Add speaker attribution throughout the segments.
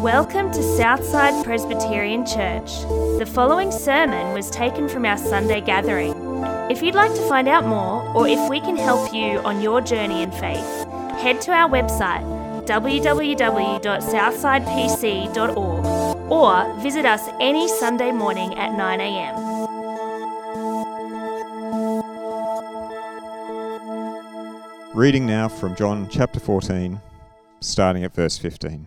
Speaker 1: Welcome to Southside Presbyterian Church. The following sermon was taken from our Sunday gathering. If you'd like to find out more, or if we can help you on your journey in faith, head to our website www.southsidepc.org or visit us any Sunday morning at 9am.
Speaker 2: Reading now from John chapter 14, starting at verse 15.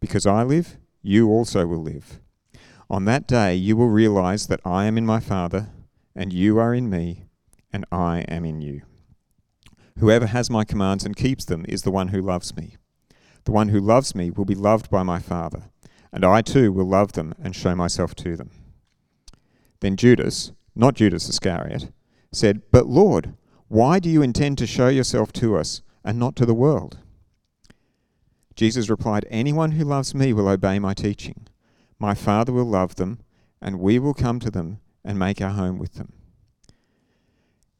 Speaker 2: Because I live, you also will live. On that day, you will realize that I am in my Father, and you are in me, and I am in you. Whoever has my commands and keeps them is the one who loves me. The one who loves me will be loved by my Father, and I too will love them and show myself to them. Then Judas, not Judas Iscariot, said, But Lord, why do you intend to show yourself to us and not to the world? Jesus replied, Anyone who loves me will obey my teaching. My Father will love them, and we will come to them and make our home with them.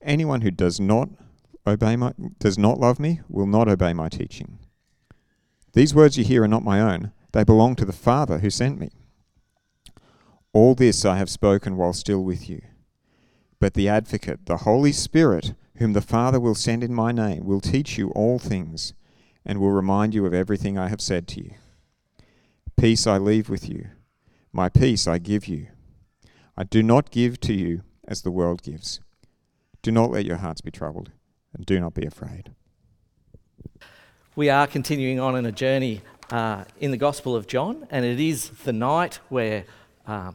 Speaker 2: Anyone who does not obey my does not love me will not obey my teaching. These words you hear are not my own, they belong to the Father who sent me. All this I have spoken while still with you. But the advocate, the Holy Spirit, whom the Father will send in my name, will teach you all things and will remind you of everything I have said to you. Peace I leave with you, my peace I give you. I do not give to you as the world gives. Do not let your hearts be troubled, and do not be afraid.
Speaker 3: We are continuing on in a journey uh, in the Gospel of John, and it is the night where, uh,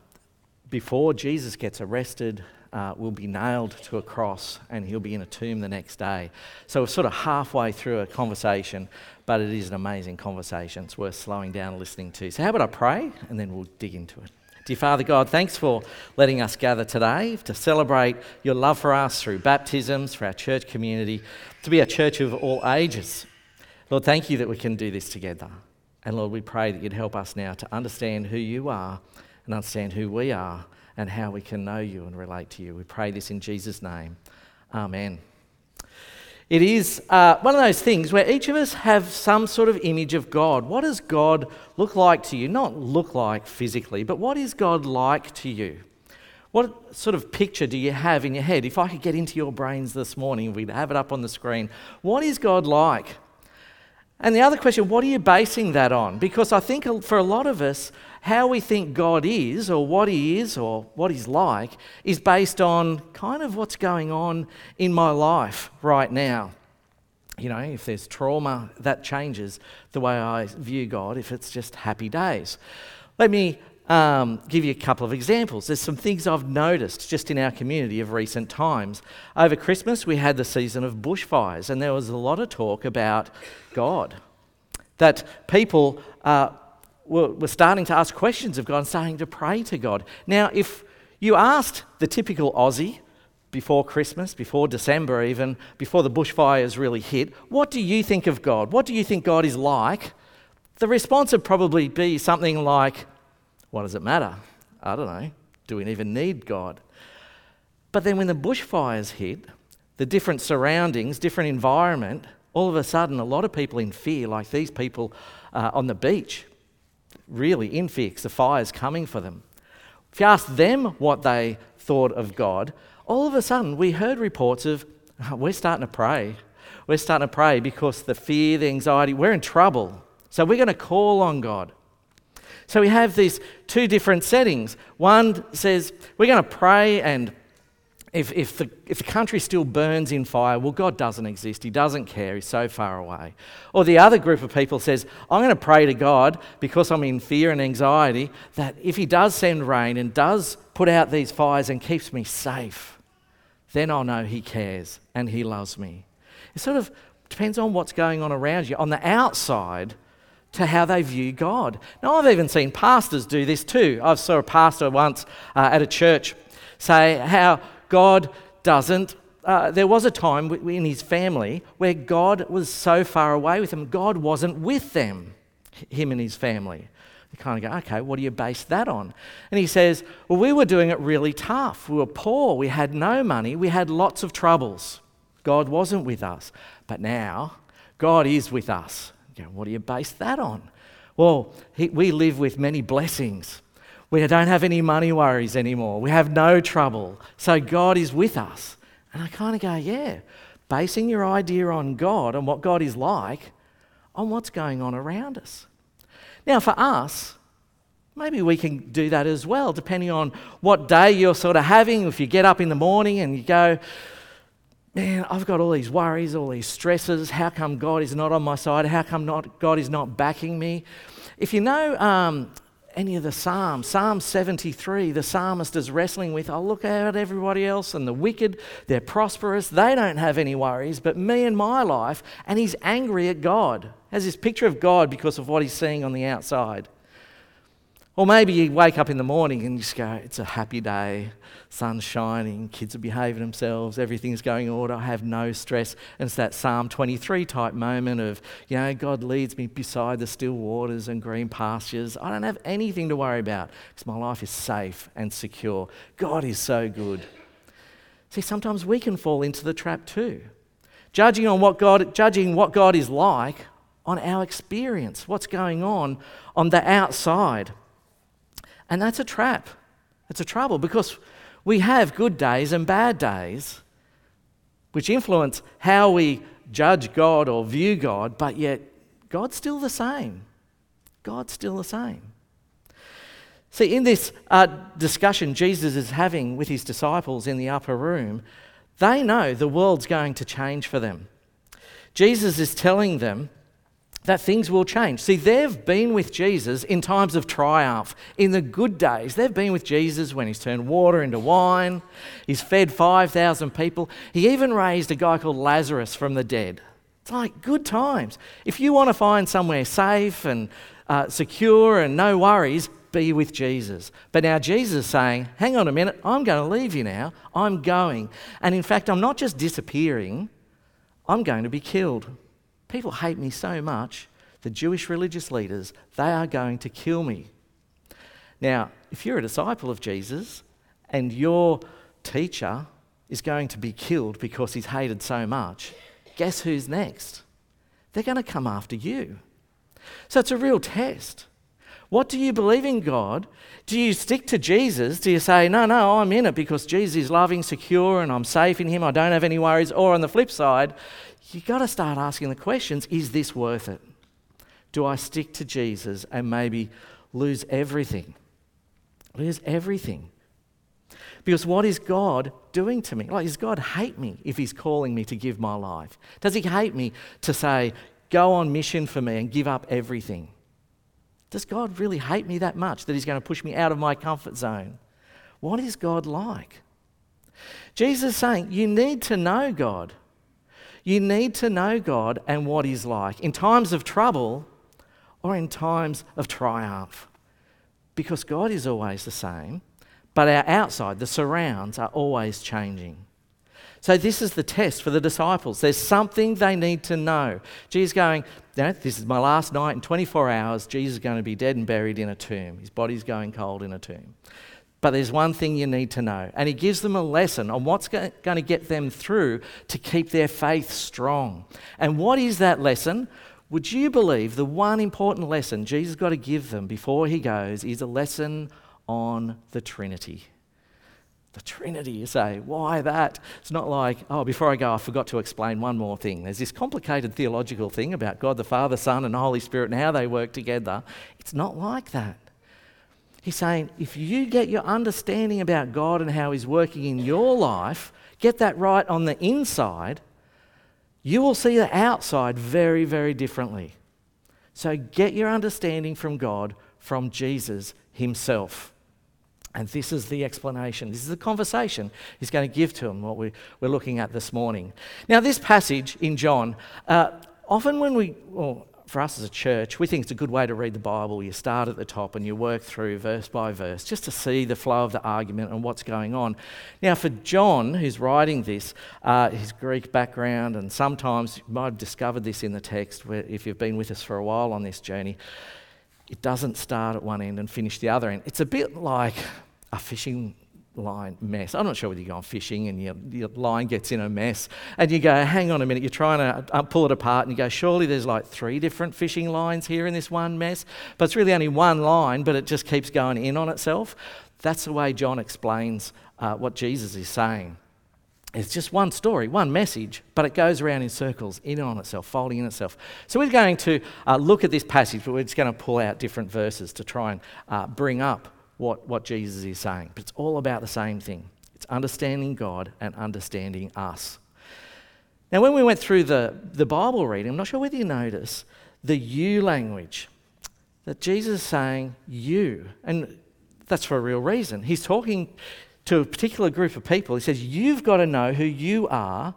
Speaker 3: before Jesus gets arrested, uh, will be nailed to a cross and he'll be in a tomb the next day. So we're sort of halfway through a conversation, but it is an amazing conversation. It's worth slowing down and listening to. So, how about I pray and then we'll dig into it. Dear Father God, thanks for letting us gather today to celebrate your love for us through baptisms, for our church community, to be a church of all ages. Lord, thank you that we can do this together. And Lord, we pray that you'd help us now to understand who you are and understand who we are and how we can know you and relate to you. We pray this in Jesus' name. Amen. It is uh, one of those things where each of us have some sort of image of God. What does God look like to you? Not look like physically, but what is God like to you? What sort of picture do you have in your head? If I could get into your brains this morning, we'd have it up on the screen. What is God like? And the other question, what are you basing that on? Because I think for a lot of us, how we think God is, or what He is, or what He's like, is based on kind of what's going on in my life right now. You know, if there's trauma, that changes the way I view God if it's just happy days. Let me um, give you a couple of examples. There's some things I've noticed just in our community of recent times. Over Christmas, we had the season of bushfires, and there was a lot of talk about God. That people uh, were, were starting to ask questions of God and starting to pray to God. Now, if you asked the typical Aussie before Christmas, before December even, before the bushfires really hit, what do you think of God? What do you think God is like? The response would probably be something like, what does it matter? I don't know. Do we even need God? But then when the bushfires hit, the different surroundings, different environment, all of a sudden, a lot of people in fear, like these people uh, on the beach, really in fear because the fire's coming for them. If you ask them what they thought of God, all of a sudden we heard reports of, oh, we're starting to pray. We're starting to pray because the fear, the anxiety, we're in trouble. So we're going to call on God. So we have these two different settings. One says, we're going to pray, and if, if, the, if the country still burns in fire, well, God doesn't exist. He doesn't care. He's so far away. Or the other group of people says, I'm going to pray to God because I'm in fear and anxiety that if He does send rain and does put out these fires and keeps me safe, then I'll know He cares and He loves me. It sort of depends on what's going on around you. On the outside, to how they view God. Now, I've even seen pastors do this too. I saw a pastor once uh, at a church say how God doesn't. Uh, there was a time in his family where God was so far away with him, God wasn't with them, him and his family. You kind of go, okay, what do you base that on? And he says, well, we were doing it really tough. We were poor. We had no money. We had lots of troubles. God wasn't with us. But now, God is with us. Go, what do you base that on? Well, he, we live with many blessings. We don't have any money worries anymore. We have no trouble. So God is with us. And I kind of go, yeah, basing your idea on God and what God is like on what's going on around us. Now, for us, maybe we can do that as well, depending on what day you're sort of having. If you get up in the morning and you go, man, I've got all these worries, all these stresses. How come God is not on my side? How come not, God is not backing me? If you know um, any of the Psalms, Psalm 73, the psalmist is wrestling with, oh, look at everybody else and the wicked, they're prosperous, they don't have any worries, but me and my life, and he's angry at God. Has this picture of God because of what he's seeing on the outside. Or maybe you wake up in the morning and you just go, it's a happy day, sun's shining, kids are behaving themselves, everything's going in order, I have no stress. And it's that Psalm 23 type moment of, you know, God leads me beside the still waters and green pastures. I don't have anything to worry about because my life is safe and secure. God is so good. See, sometimes we can fall into the trap too. Judging on what God, judging what God is like on our experience, what's going on on the outside. And that's a trap. It's a trouble because we have good days and bad days, which influence how we judge God or view God, but yet God's still the same. God's still the same. See, in this uh, discussion Jesus is having with his disciples in the upper room, they know the world's going to change for them. Jesus is telling them that things will change. See, they've been with Jesus in times of triumph, in the good days. They've been with Jesus when he's turned water into wine, he's fed 5,000 people, he even raised a guy called Lazarus from the dead. It's like good times. If you want to find somewhere safe and uh, secure and no worries, be with Jesus. But now Jesus is saying, hang on a minute, I'm going to leave you now. I'm going. And in fact, I'm not just disappearing, I'm going to be killed. People hate me so much, the Jewish religious leaders, they are going to kill me. Now, if you're a disciple of Jesus and your teacher is going to be killed because he's hated so much, guess who's next? They're going to come after you. So it's a real test. What do you believe in God? Do you stick to Jesus? Do you say, no, no, I'm in it because Jesus is loving, secure, and I'm safe in Him, I don't have any worries? Or on the flip side, you've got to start asking the questions is this worth it? Do I stick to Jesus and maybe lose everything? Lose everything. Because what is God doing to me? Like, does God hate me if He's calling me to give my life? Does He hate me to say, go on mission for me and give up everything? Does God really hate me that much that He's going to push me out of my comfort zone? What is God like? Jesus is saying, you need to know God. You need to know God and what He's like in times of trouble or in times of triumph. Because God is always the same, but our outside, the surrounds, are always changing. So, this is the test for the disciples. There's something they need to know. Jesus going, This is my last night in 24 hours. Jesus is going to be dead and buried in a tomb. His body's going cold in a tomb. But there's one thing you need to know. And he gives them a lesson on what's going to get them through to keep their faith strong. And what is that lesson? Would you believe the one important lesson Jesus got to give them before he goes is a lesson on the Trinity? The Trinity, you say, why that? It's not like, oh, before I go, I forgot to explain one more thing. There's this complicated theological thing about God the Father, Son, and Holy Spirit and how they work together. It's not like that. He's saying if you get your understanding about God and how He's working in your life, get that right on the inside, you will see the outside very, very differently. So get your understanding from God, from Jesus Himself. And this is the explanation. This is the conversation he's going to give to him, what we, are looking at this morning. Now, this passage in John, uh, often when we, well, for us as a church, we think it's a good way to read the Bible. You start at the top and you work through verse by verse just to see the flow of the argument and what's going on. Now, for John, who's writing this, uh, his Greek background, and sometimes you might have discovered this in the text where, if you've been with us for a while on this journey, it doesn't start at one end and finish the other end. It's a bit like a fishing line mess. I'm not sure whether you're going fishing and your, your line gets in a mess and you go, hang on a minute, you're trying to uh, pull it apart and you go, surely there's like three different fishing lines here in this one mess. But it's really only one line, but it just keeps going in on itself. That's the way John explains uh, what Jesus is saying. It's just one story, one message, but it goes around in circles, in on itself, folding in itself. So we're going to uh, look at this passage, but we're just going to pull out different verses to try and uh, bring up what, what Jesus is saying. But it's all about the same thing it's understanding God and understanding us. Now, when we went through the, the Bible reading, I'm not sure whether you notice the you language that Jesus is saying you. And that's for a real reason. He's talking to a particular group of people. He says, You've got to know who you are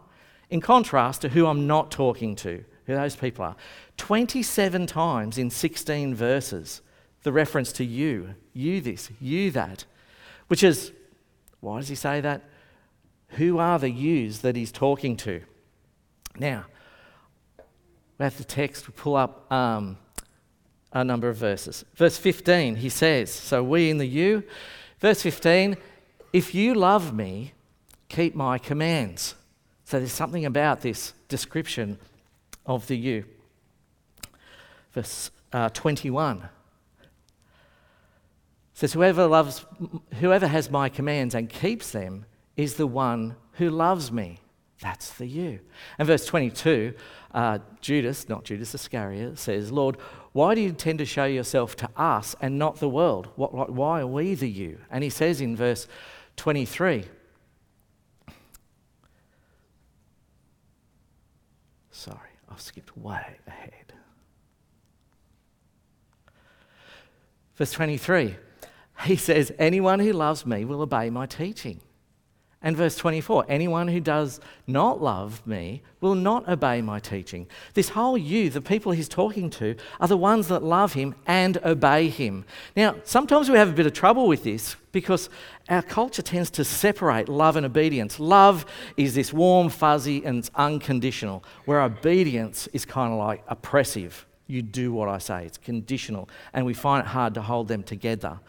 Speaker 3: in contrast to who I'm not talking to, who those people are. 27 times in 16 verses the reference to you, you this, you that, which is, why does he say that? Who are the yous that he's talking to? Now, we have the text, we pull up um, a number of verses. Verse 15, he says, So we in the you. Verse 15, if you love me, keep my commands. So there's something about this description of the you. Verse uh, 21, says, whoever, loves, whoever has my commands and keeps them is the one who loves me. That's the you. And verse 22, uh, Judas, not Judas Iscariot, says, Lord, why do you intend to show yourself to us and not the world? What, why are we the you? And he says in verse 23, sorry, I've skipped way ahead. Verse 23 he says, Anyone who loves me will obey my teaching. And verse 24, anyone who does not love me will not obey my teaching. This whole you, the people he's talking to, are the ones that love him and obey him. Now, sometimes we have a bit of trouble with this because our culture tends to separate love and obedience. Love is this warm, fuzzy, and it's unconditional, where obedience is kind of like oppressive. You do what I say, it's conditional, and we find it hard to hold them together.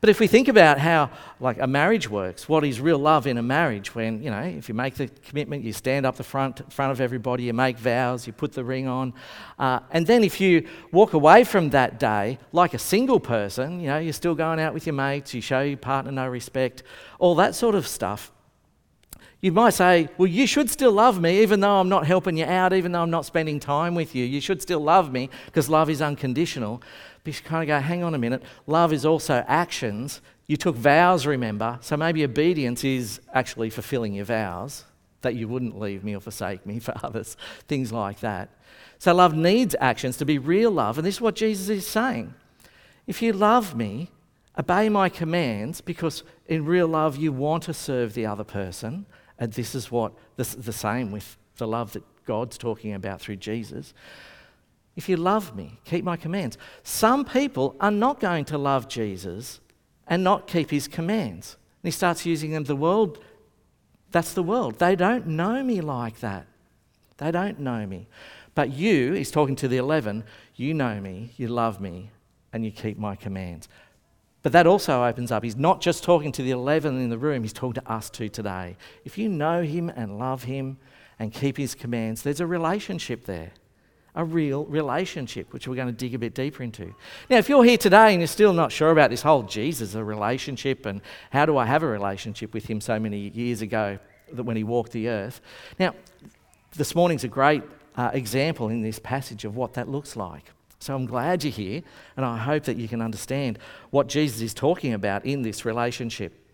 Speaker 3: But if we think about how like a marriage works, what is real love in a marriage when, you know, if you make the commitment, you stand up the front, front of everybody, you make vows, you put the ring on. Uh, and then if you walk away from that day like a single person, you know, you're still going out with your mates, you show your partner no respect, all that sort of stuff. You might say, well, you should still love me even though I'm not helping you out, even though I'm not spending time with you. You should still love me because love is unconditional. But you kind of go, hang on a minute. Love is also actions. You took vows, remember. So maybe obedience is actually fulfilling your vows that you wouldn't leave me or forsake me for others, things like that. So love needs actions to be real love. And this is what Jesus is saying. If you love me, obey my commands because in real love you want to serve the other person and this is what this, the same with the love that God's talking about through Jesus. If you love me, keep my commands. Some people are not going to love Jesus and not keep his commands. And he starts using them. The world, that's the world. They don't know me like that. They don't know me. But you, he's talking to the 11, you know me, you love me, and you keep my commands. But that also opens up. He's not just talking to the 11 in the room, he's talking to us too today. If you know him and love him and keep his commands, there's a relationship there. A real relationship, which we're going to dig a bit deeper into. Now, if you're here today and you're still not sure about this whole Jesus, a relationship, and how do I have a relationship with him so many years ago that when he walked the earth? Now, this morning's a great uh, example in this passage of what that looks like. So I'm glad you're here, and I hope that you can understand what Jesus is talking about in this relationship.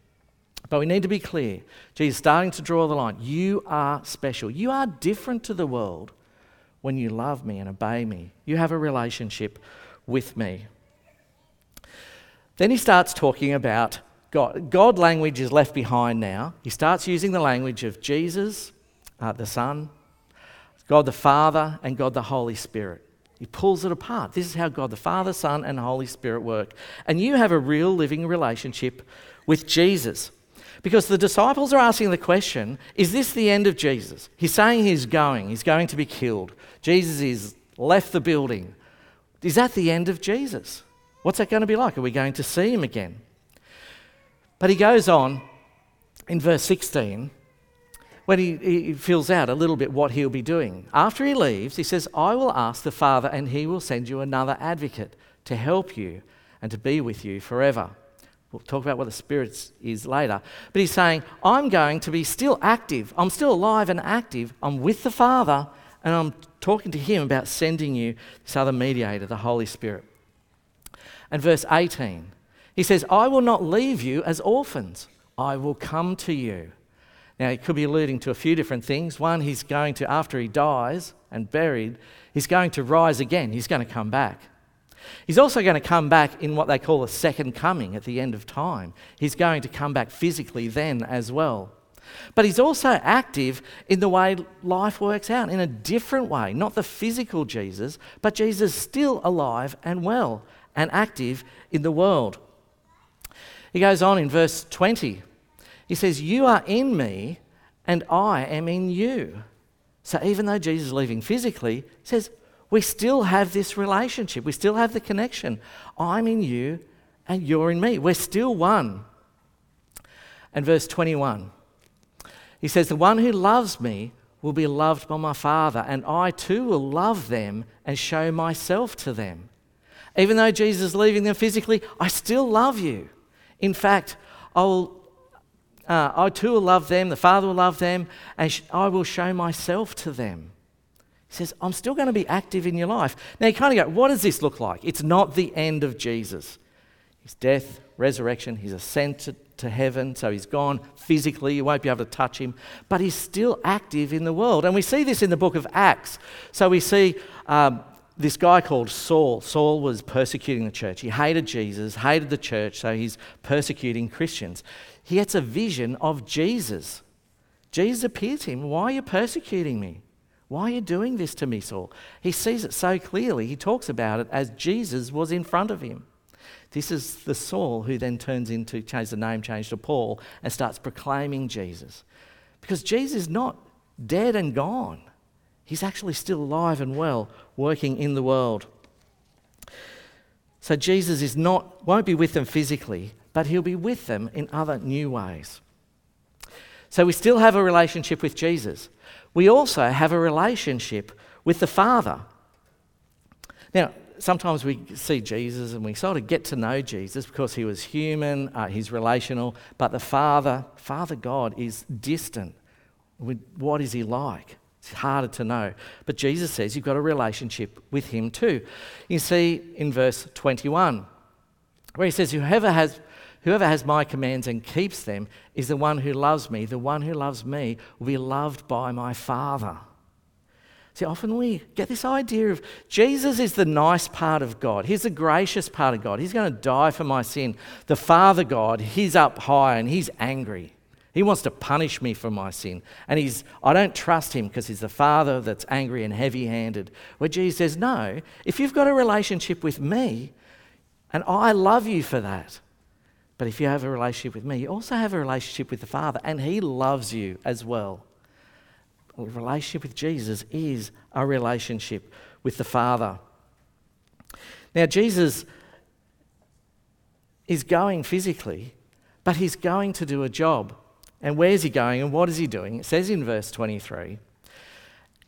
Speaker 3: But we need to be clear. Jesus is starting to draw the line. You are special. You are different to the world when you love me and obey me. You have a relationship with me. Then he starts talking about God. God language is left behind now. He starts using the language of Jesus, uh, the Son, God the Father, and God the Holy Spirit. He pulls it apart. This is how God the Father, Son, and Holy Spirit work. And you have a real living relationship with Jesus. Because the disciples are asking the question is this the end of Jesus? He's saying he's going, he's going to be killed. Jesus is left the building. Is that the end of Jesus? What's that going to be like? Are we going to see him again? But he goes on in verse 16 when he, he fills out a little bit what he'll be doing. After he leaves, he says, I will ask the Father, and he will send you another advocate to help you and to be with you forever. We'll talk about what the Spirit is later. But he's saying, I'm going to be still active. I'm still alive and active. I'm with the Father, and I'm talking to Him about sending you this other mediator, the Holy Spirit. And verse 18, he says, I will not leave you as orphans, I will come to you. Now, he could be alluding to a few different things. One, he's going to, after he dies and buried, he's going to rise again. He's going to come back. He's also going to come back in what they call a second coming at the end of time. He's going to come back physically then as well. But he's also active in the way life works out in a different way. Not the physical Jesus, but Jesus still alive and well and active in the world. He goes on in verse 20. He says, You are in me and I am in you. So even though Jesus is leaving physically, he says, we still have this relationship. We still have the connection. I'm in you and you're in me. We're still one. And verse 21, he says, The one who loves me will be loved by my Father, and I too will love them and show myself to them. Even though Jesus is leaving them physically, I still love you. In fact, I'll, uh, I too will love them, the Father will love them, and I will show myself to them. He says, I'm still going to be active in your life. Now, you kind of go, what does this look like? It's not the end of Jesus. His death, resurrection, he's ascended to heaven, so he's gone physically. You won't be able to touch him, but he's still active in the world. And we see this in the book of Acts. So we see um, this guy called Saul. Saul was persecuting the church. He hated Jesus, hated the church, so he's persecuting Christians. He gets a vision of Jesus. Jesus appears to him. Why are you persecuting me? Why are you doing this to me, Saul? He sees it so clearly. He talks about it as Jesus was in front of him. This is the Saul who then turns into, change the name change to Paul, and starts proclaiming Jesus. Because Jesus is not dead and gone, he's actually still alive and well, working in the world. So Jesus is not, won't be with them physically, but he'll be with them in other new ways. So we still have a relationship with Jesus we also have a relationship with the Father. Now, sometimes we see Jesus and we sort of get to know Jesus because he was human, uh, he's relational, but the Father, Father God, is distant. What is he like? It's harder to know. But Jesus says you've got a relationship with him too. You see in verse 21, where he says, Whoever has Whoever has my commands and keeps them is the one who loves me. The one who loves me will be loved by my Father. See, often we get this idea of Jesus is the nice part of God. He's the gracious part of God. He's going to die for my sin. The Father God, He's up high and He's angry. He wants to punish me for my sin. And he's, I don't trust him because he's the father that's angry and heavy handed. Where Jesus says, No, if you've got a relationship with me, and I love you for that, but if you have a relationship with me, you also have a relationship with the Father, and He loves you as well. A relationship with Jesus is a relationship with the Father. Now, Jesus is going physically, but He's going to do a job. And where's He going and what is He doing? It says in verse 23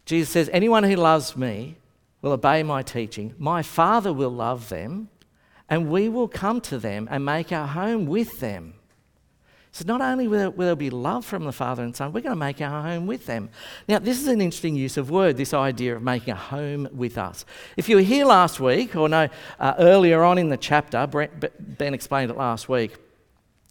Speaker 3: Jesus says, Anyone who loves me will obey my teaching. My Father will love them and we will come to them and make our home with them. So not only will there, be love from the Father and Son, we're going to make our home with them. Now, this is an interesting use of word, this idea of making a home with us. If you were here last week, or no, uh, earlier on in the chapter, Ben explained it last week,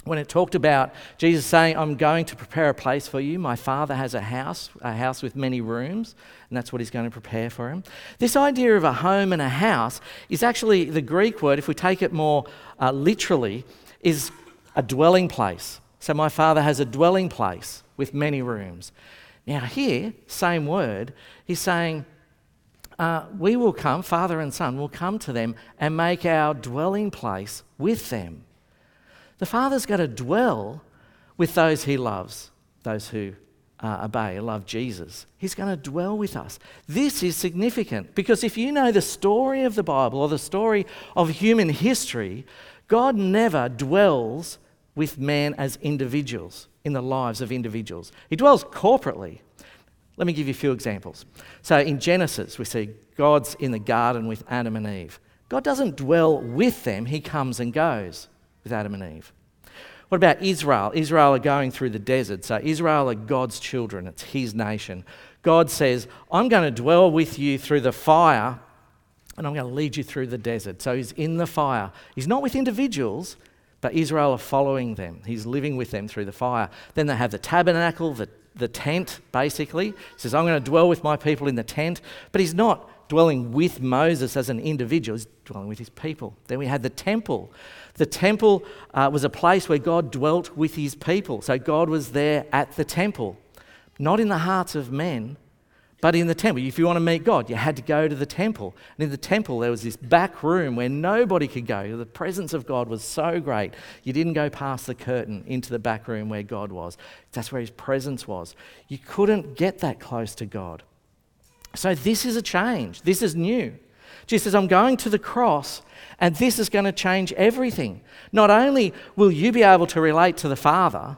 Speaker 3: when it talked about Jesus saying, I'm going to prepare a place for you. My Father has a house, a house with many rooms, and that's what he's going to prepare for him. This idea of a home and a house is actually the Greek word, if we take it more uh, literally, is a dwelling place. So my Father has a dwelling place with many rooms. Now, here, same word, he's saying, uh, we will come, Father and Son will come to them and make our dwelling place with them. The Father's going to dwell with those he loves, those who uh, obey, love Jesus. He's going to dwell with us. This is significant because if you know the story of the Bible or the story of human history, God never dwells with man as individuals in the lives of individuals. He dwells corporately. Let me give you a few examples. So in Genesis, we see God's in the garden with Adam and Eve. God doesn't dwell with them, He comes and goes with Adam and Eve. What about Israel? Israel are going through the desert. So Israel are God's children, it's His nation. God says, I'm going to dwell with you through the fire and I'm going to lead you through the desert. So He's in the fire. He's not with individuals, but Israel are following them. He's living with them through the fire. Then they have the tabernacle, the, the tent, basically. He says, I'm going to dwell with my people in the tent. But He's not dwelling with Moses as an individual, he's dwelling with his people. Then we had the temple. The temple uh, was a place where God dwelt with his people. So God was there at the temple, not in the hearts of men, but in the temple. If you want to meet God, you had to go to the temple. And in the temple, there was this back room where nobody could go. The presence of God was so great. You didn't go past the curtain into the back room where God was. That's where his presence was. You couldn't get that close to God. So this is a change. This is new. Jesus says, I'm going to the cross, and this is going to change everything. Not only will you be able to relate to the Father,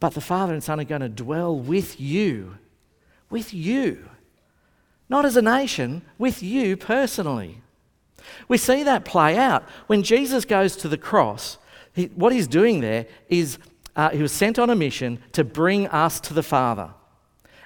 Speaker 3: but the Father and Son are going to dwell with you. With you. Not as a nation, with you personally. We see that play out. When Jesus goes to the cross, he, what he's doing there is uh, he was sent on a mission to bring us to the Father.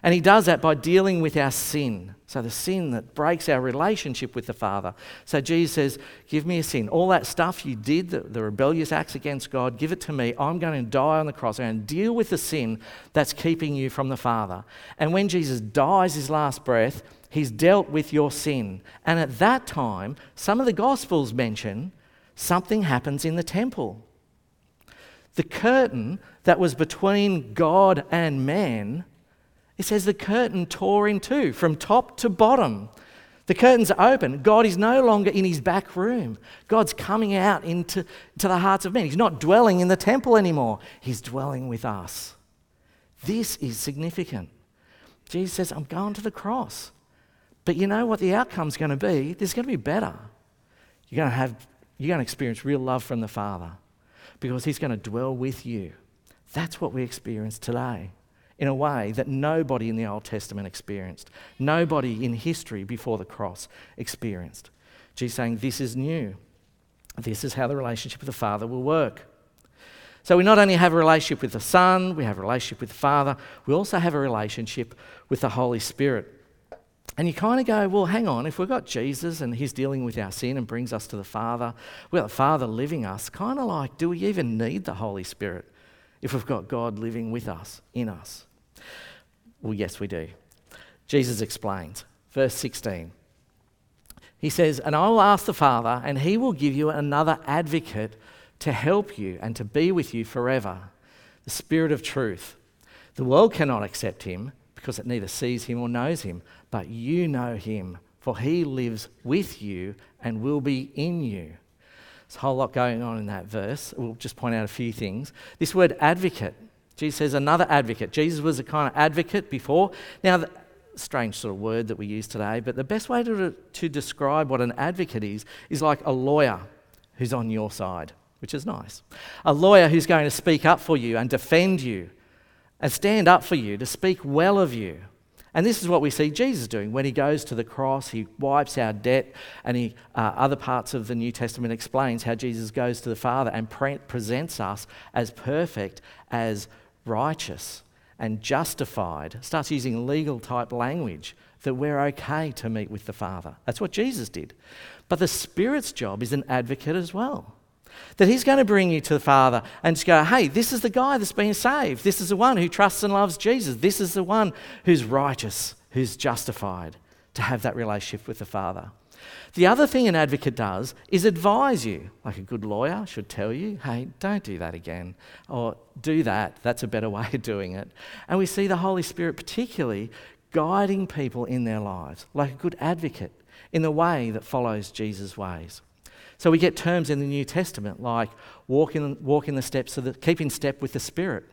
Speaker 3: And he does that by dealing with our sin. So, the sin that breaks our relationship with the Father. So, Jesus says, Give me a sin. All that stuff you did, the, the, rebellious acts against God, give it to me. I'm going to die on the cross. I'm going to deal with the sin that's keeping you from the Father. And when Jesus dies his last breath, he's dealt with your sin. And at that time, some of the Gospels mention something happens in the temple. The curtain that was between God and man it says the curtain tore in two from top to bottom. The curtains are open. God is no longer in his back room. God's coming out into, into the hearts of men. He's not dwelling in the temple anymore, he's dwelling with us. This is significant. Jesus says, I'm going to the cross. But you know what the outcome's going to be? There's going to be better. You're going to have you're going to experience real love from the Father because he's going to dwell with you. That's what we experience today in a way that nobody in the Old Testament experienced, nobody in history before the cross experienced. Jesus saying, This is new. This is how the relationship with the Father will work. So we not only have a relationship with the Son, we have a relationship with the Father, we also have a relationship with the Holy Spirit. And you kind of go, well, hang on, if we've got Jesus and he's dealing with our sin and brings us to the Father, we've got the Father living us, kind of like, do we even need the Holy Spirit if we've got God living with us, in us? Well, yes, we do. Jesus explains, verse 16. He says, And I will ask the Father, and he will give you another advocate to help you and to be with you forever the Spirit of truth. The world cannot accept him because it neither sees him or knows him, but you know him, for he lives with you and will be in you. There's a whole lot going on in that verse. We'll just point out a few things. This word advocate Jesus says another advocate. Jesus was a kind of advocate before. Now, the, strange sort of word that we use today, but the best way to, to describe what an advocate is is like a lawyer who's on your side, which is nice. A lawyer who's going to speak up for you and defend you and stand up for you, to speak well of you. And this is what we see Jesus doing when he goes to the cross. He wipes our debt, and he, uh, other parts of the New Testament explains how Jesus goes to the Father and pre- presents us as perfect, as righteous and justified, starts using legal type language that we're okay to meet with the Father. That's what Jesus did. But the Spirit's job is an advocate as well. That he's going to bring you to the Father and just go, hey, this is the guy that's been saved. This is the one who trusts and loves Jesus. This is the one who's righteous, who's justified to have that relationship with the Father. The other thing an advocate does is advise you, like a good lawyer should tell you, hey, don't do that again, or do that, that's a better way of doing it. And we see the Holy Spirit particularly guiding people in their lives, like a good advocate in the way that follows Jesus' ways. So we get terms in the New Testament like walk in, walk in the steps of the, keep in step with the Spirit.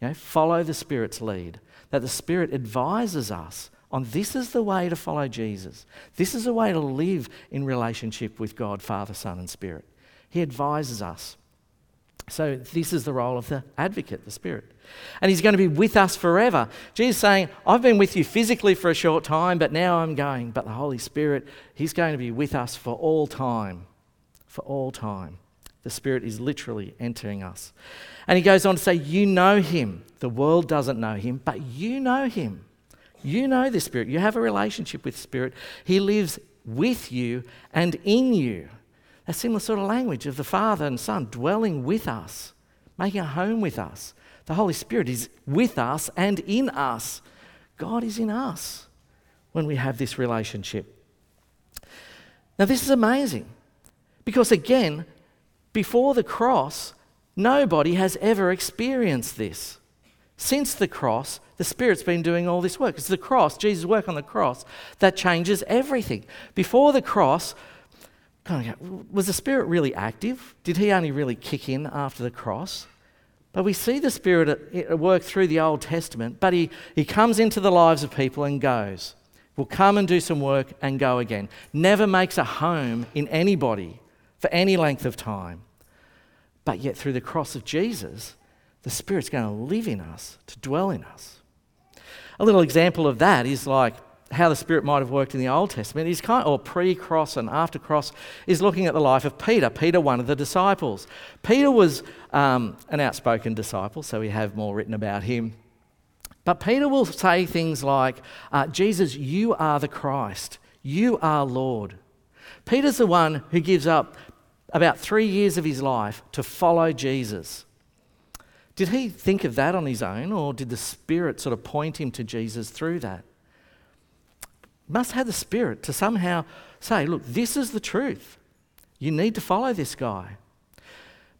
Speaker 3: You know, follow the Spirit's lead. That the Spirit advises us on this is the way to follow Jesus. This is the way to live in relationship with God, Father, Son, and Spirit. He advises us. So, this is the role of the advocate, the Spirit. And He's going to be with us forever. Jesus saying, I've been with you physically for a short time, but now I'm going. But the Holy Spirit, He's going to be with us for all time. For all time. The Spirit is literally entering us. And He goes on to say, You know Him. The world doesn't know Him, but you know Him. You know the Spirit. You have a relationship with Spirit. He lives with you and in you. A similar sort of language of the Father and Son dwelling with us, making a home with us. The Holy Spirit is with us and in us. God is in us when we have this relationship. Now, this is amazing because, again, before the cross, nobody has ever experienced this. Since the cross, the Spirit's been doing all this work. It's the cross, Jesus' work on the cross, that changes everything. Before the cross, was the Spirit really active? Did he only really kick in after the cross? But we see the Spirit at work through the Old Testament, but he, he comes into the lives of people and goes. Will come and do some work and go again. Never makes a home in anybody for any length of time. But yet, through the cross of Jesus, the Spirit's going to live in us, to dwell in us. A little example of that is like how the Spirit might have worked in the Old Testament is kind of, or pre-cross and after cross is looking at the life of Peter. Peter, one of the disciples. Peter was um, an outspoken disciple, so we have more written about him. But Peter will say things like, uh, "Jesus, you are the Christ. You are Lord." Peter's the one who gives up about three years of his life to follow Jesus. Did he think of that on his own, or did the Spirit sort of point him to Jesus through that? Must have the Spirit to somehow say, look, this is the truth. You need to follow this guy.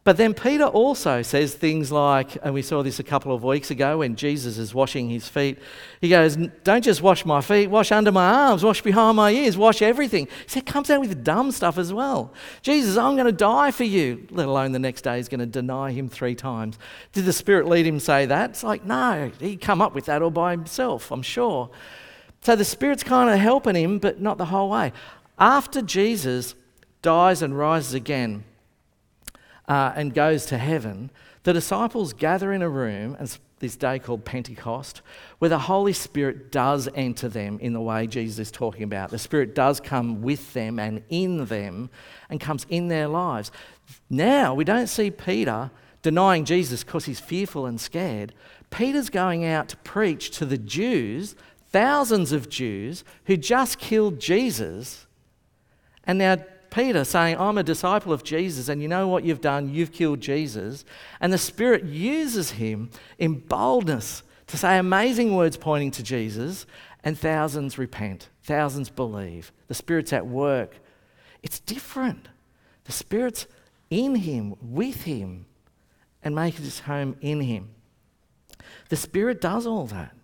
Speaker 3: But then Peter also says things like, and we saw this a couple of weeks ago when Jesus is washing his feet. He goes, Don't just wash my feet, wash under my arms, wash behind my ears, wash everything. He comes out with dumb stuff as well. Jesus, I'm going to die for you, let alone the next day he's going to deny him three times. Did the Spirit lead him say that? It's like, no, he'd come up with that all by himself, I'm sure. So the Spirit's kind of helping him, but not the whole way. After Jesus dies and rises again, uh, and goes to heaven, the disciples gather in a room, and this day called Pentecost, where the Holy Spirit does enter them in the way Jesus is talking about. The Spirit does come with them and in them and comes in their lives. Now, we don't see Peter denying Jesus because he's fearful and scared. Peter's going out to preach to the Jews, thousands of Jews who just killed Jesus, and now Peter saying, I'm a disciple of Jesus, and you know what you've done? You've killed Jesus. And the Spirit uses him in boldness to say amazing words pointing to Jesus, and thousands repent, thousands believe. The Spirit's at work. It's different. The Spirit's in him, with him, and making his home in him. The Spirit does all that.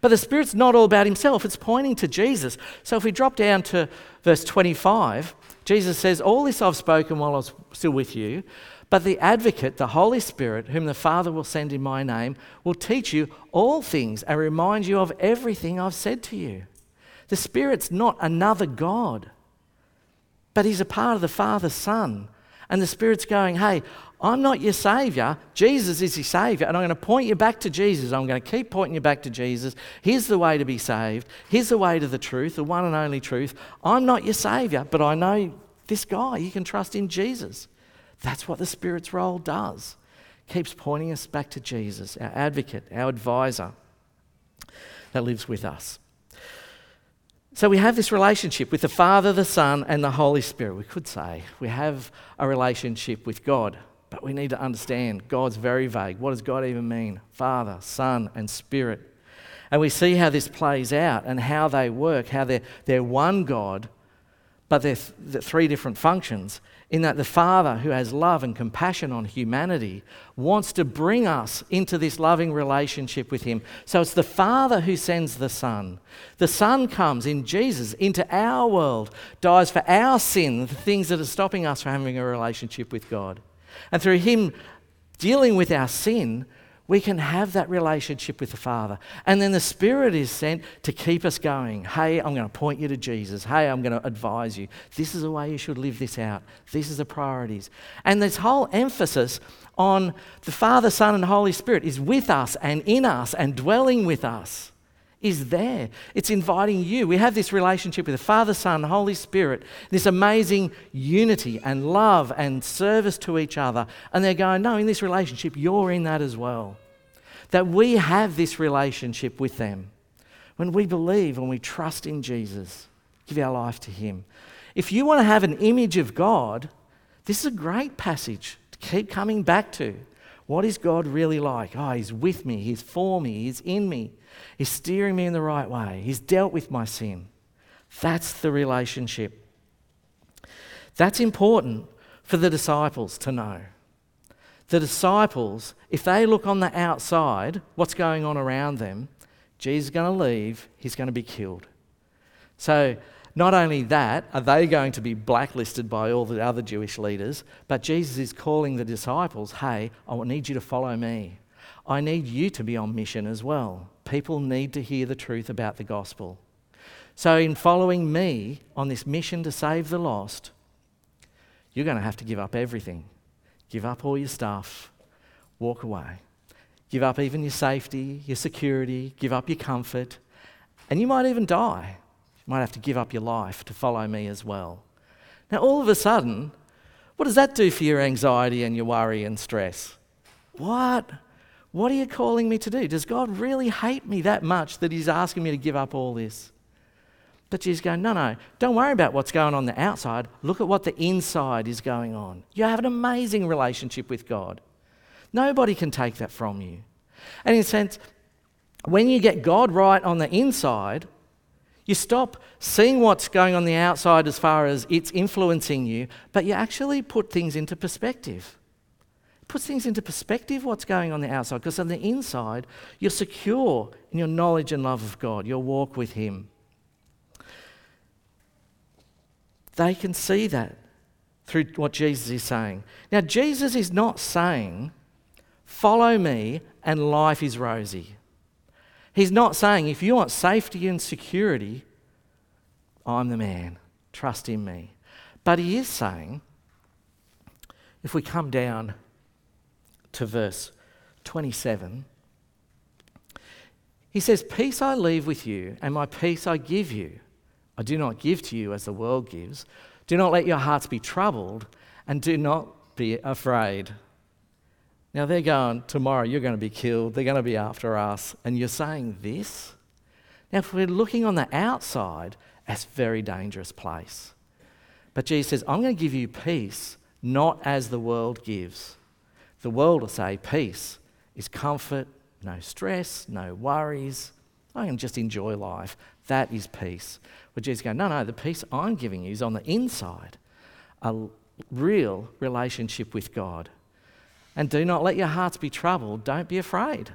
Speaker 3: But the Spirit's not all about himself, it's pointing to Jesus. So if we drop down to verse 25, Jesus says, All this I've spoken while I was still with you, but the advocate, the Holy Spirit, whom the Father will send in my name, will teach you all things and remind you of everything I've said to you. The Spirit's not another God, but He's a part of the Father's Son. And the Spirit's going, Hey, I'm not your Savior. Jesus is your Savior. And I'm going to point you back to Jesus. I'm going to keep pointing you back to Jesus. Here's the way to be saved. Here's the way to the truth, the one and only truth. I'm not your Savior, but I know this guy. You can trust in Jesus. That's what the Spirit's role does. Keeps pointing us back to Jesus, our advocate, our advisor that lives with us. So we have this relationship with the Father, the Son, and the Holy Spirit. We could say we have a relationship with God. But we need to understand God's very vague. What does God even mean? Father, Son, and Spirit. And we see how this plays out and how they work, how they're, they're one God, but they're, th- they're three different functions in that the Father, who has love and compassion on humanity, wants to bring us into this loving relationship with Him. So it's the Father who sends the Son. The Son comes in Jesus into our world, dies for our sin, the things that are stopping us from having a relationship with God. And through Him dealing with our sin, we can have that relationship with the Father. And then the Spirit is sent to keep us going. Hey, I'm going to point you to Jesus. Hey, I'm going to advise you. This is the way you should live this out. This is the priorities. And this whole emphasis on the Father, Son, and Holy Spirit is with us and in us and dwelling with us is there. It's inviting you. We have this relationship with the Father, Son, Holy Spirit, this amazing unity and love and service to each other. And they're going, no, in this relationship, you're in that as well that we have this relationship with them. When we believe, when we trust in Jesus, give our life to Him. If you want to have an image of God, this is a great passage to keep coming back to. What is God really like? Oh, He's with me, He's for me, He's in me, He's steering me in the right way, He's dealt with my sin. That's the relationship. That's important for the disciples to know the disciples, if they look on the outside, what's going on around them, Jesus is going to leave, he's going to be killed. So, not only that, are they going to be blacklisted by all the other Jewish leaders, but Jesus is calling the disciples, hey, I need you to follow me. I need you to be on mission as well. People need to hear the truth about the gospel. So, in following me on this mission to save the lost, you're going to have to give up everything. Give up all your stuff, walk away. Give up even your safety, your security, give up your comfort, and you might even die. You might have to give up your life to follow me as well. Now, all of a sudden, what does that do for your anxiety and your worry and stress? What? What are you calling me to do? Does God really hate me that much that He's asking me to give up all this? But Jesus going, no, no, don't worry about what's going on the outside. Look at what the inside is going on. You have an amazing relationship with God. Nobody can take that from you. And in a sense, when you get God right on the inside, you stop seeing what's going on the outside as far as it's influencing you, but you actually put things into perspective. Puts things into perspective what's going on the outside, because on the inside, you're secure in your knowledge and love of God, your walk with Him. They can see that through what Jesus is saying. Now, Jesus is not saying, follow me and life is rosy. He's not saying, if you want safety and security, I'm the man, trust in me. But he is saying, if we come down to verse 27, he says, Peace I leave with you, and my peace I give you. I do not give to you as the world gives. Do not let your hearts be troubled, and do not be afraid. Now they're going, tomorrow you're going to be killed, they're going to be after us, and you're saying this? Now, if we're looking on the outside, that's a very dangerous place. But Jesus says, I'm going to give you peace, not as the world gives. The world will say peace is comfort, no stress, no worries. I can just enjoy life. That is peace. But Jesus going, no, no, the peace I'm giving you is on the inside, a real relationship with God. And do not let your hearts be troubled. Don't be afraid.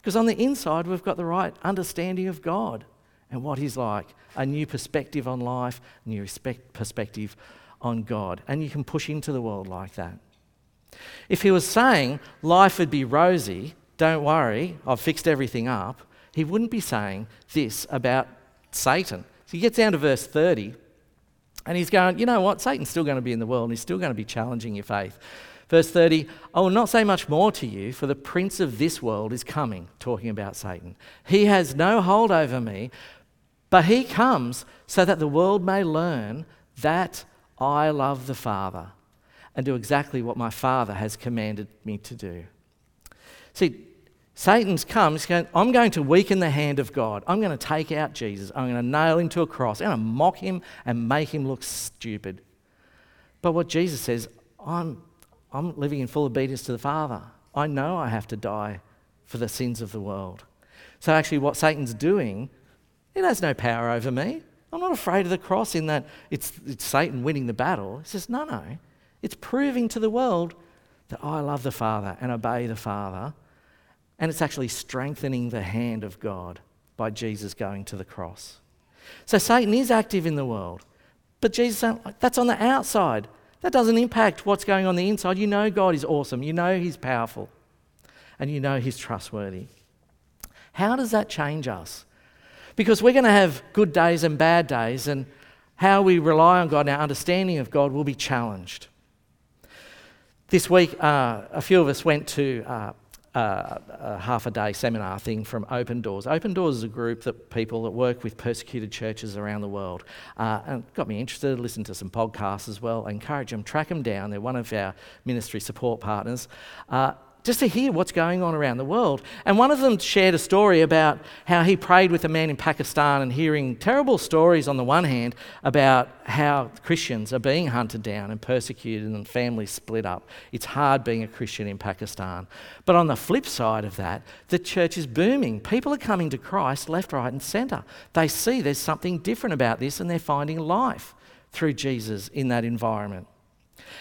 Speaker 3: Because on the inside, we've got the right understanding of God and what He's like a new perspective on life, a new perspective on God. And you can push into the world like that. If He was saying life would be rosy, don't worry, I've fixed everything up, He wouldn't be saying this about Satan. So he gets down to verse 30 and he's going, you know what? Satan's still going to be in the world and he's still going to be challenging your faith. Verse 30, I will not say much more to you, for the prince of this world is coming, talking about Satan. He has no hold over me, but he comes so that the world may learn that I love the Father and do exactly what my Father has commanded me to do. See, Satan's come, he's going, I'm going to weaken the hand of God. I'm going to take out Jesus. I'm going to nail him to a cross. I'm going to mock him and make him look stupid. But what Jesus says, I'm, I'm living in full obedience to the Father. I know I have to die for the sins of the world. So, actually, what Satan's doing, it has no power over me. I'm not afraid of the cross in that it's, it's Satan winning the battle. He says, no, no. It's proving to the world that I love the Father and obey the Father. And it's actually strengthening the hand of God by Jesus going to the cross. So Satan is active in the world. But Jesus, that's on the outside. That doesn't impact what's going on the inside. You know God is awesome. You know He's powerful. And you know He's trustworthy. How does that change us? Because we're going to have good days and bad days, and how we rely on God and our understanding of God will be challenged. This week, uh, a few of us went to uh, uh, a half a day seminar thing from Open Doors. Open Doors is a group that people that work with persecuted churches around the world. Uh, and got me interested, listened to some podcasts as well. I encourage them, track them down. They're one of our ministry support partners. Uh, just to hear what's going on around the world. And one of them shared a story about how he prayed with a man in Pakistan and hearing terrible stories on the one hand about how Christians are being hunted down and persecuted and families split up. It's hard being a Christian in Pakistan. But on the flip side of that, the church is booming. People are coming to Christ left, right, and centre. They see there's something different about this and they're finding life through Jesus in that environment.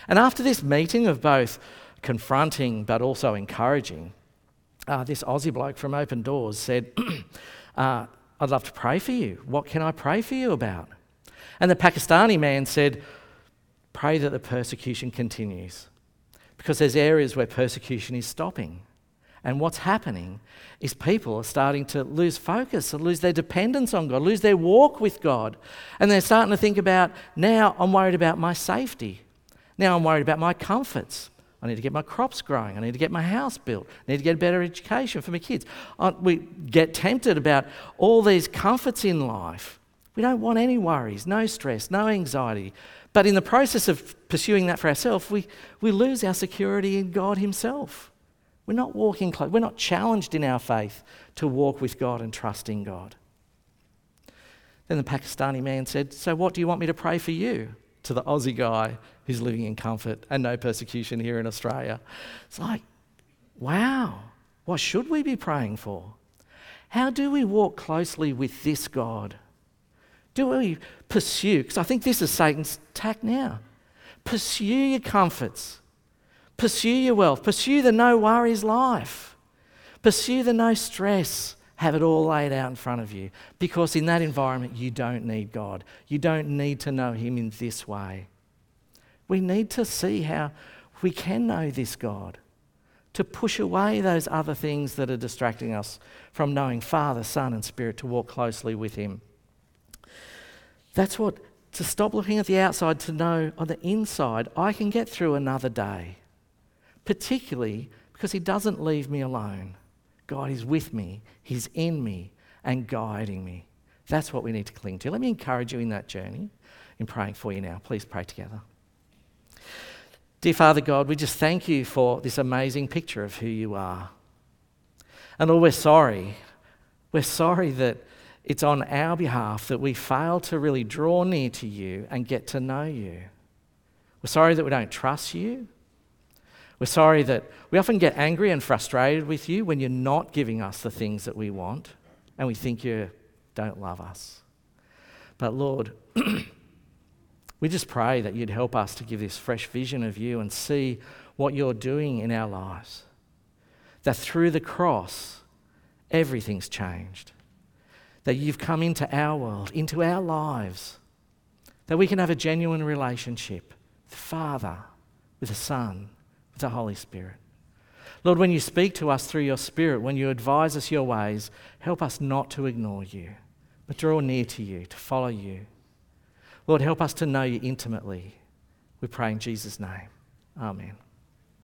Speaker 3: And after this meeting of both confronting but also encouraging, uh, this Aussie bloke from Open Doors said, uh, I'd love to pray for you. What can I pray for you about? And the Pakistani man said, Pray that the persecution continues. Because there's areas where persecution is stopping. And what's happening is people are starting to lose focus, lose their dependence on God, lose their walk with God. And they're starting to think about now I'm worried about my safety. Now I'm worried about my comforts. I need to get my crops growing. I need to get my house built. I need to get a better education for my kids. We get tempted about all these comforts in life. We don't want any worries, no stress, no anxiety. But in the process of pursuing that for ourselves, we, we lose our security in God Himself. We're not walking close. We're not challenged in our faith to walk with God and trust in God. Then the Pakistani man said, So what do you want me to pray for you? To the Aussie guy who's living in comfort and no persecution here in Australia. It's like, wow, what should we be praying for? How do we walk closely with this God? Do we pursue? Because I think this is Satan's tack now. Pursue your comforts, pursue your wealth, pursue the no worries life, pursue the no stress. Have it all laid out in front of you because in that environment you don't need God. You don't need to know Him in this way. We need to see how we can know this God, to push away those other things that are distracting us from knowing Father, Son, and Spirit, to walk closely with Him. That's what, to stop looking at the outside, to know on the inside, I can get through another day, particularly because He doesn't leave me alone. God is with me, He's in me, and guiding me. That's what we need to cling to. Let me encourage you in that journey in praying for you now. Please pray together. Dear Father God, we just thank you for this amazing picture of who you are. And Lord, we're sorry. We're sorry that it's on our behalf that we fail to really draw near to you and get to know you. We're sorry that we don't trust you. We're sorry that we often get angry and frustrated with you when you're not giving us the things that we want and we think you don't love us. But Lord, We just pray that you'd help us to give this fresh vision of you and see what you're doing in our lives. That through the cross, everything's changed. That you've come into our world, into our lives. That we can have a genuine relationship with the Father, with the Son, with the Holy Spirit. Lord, when you speak to us through your Spirit, when you advise us your ways, help us not to ignore you, but draw near to you, to follow you. Lord, help us to know you intimately. We pray in Jesus' name. Amen.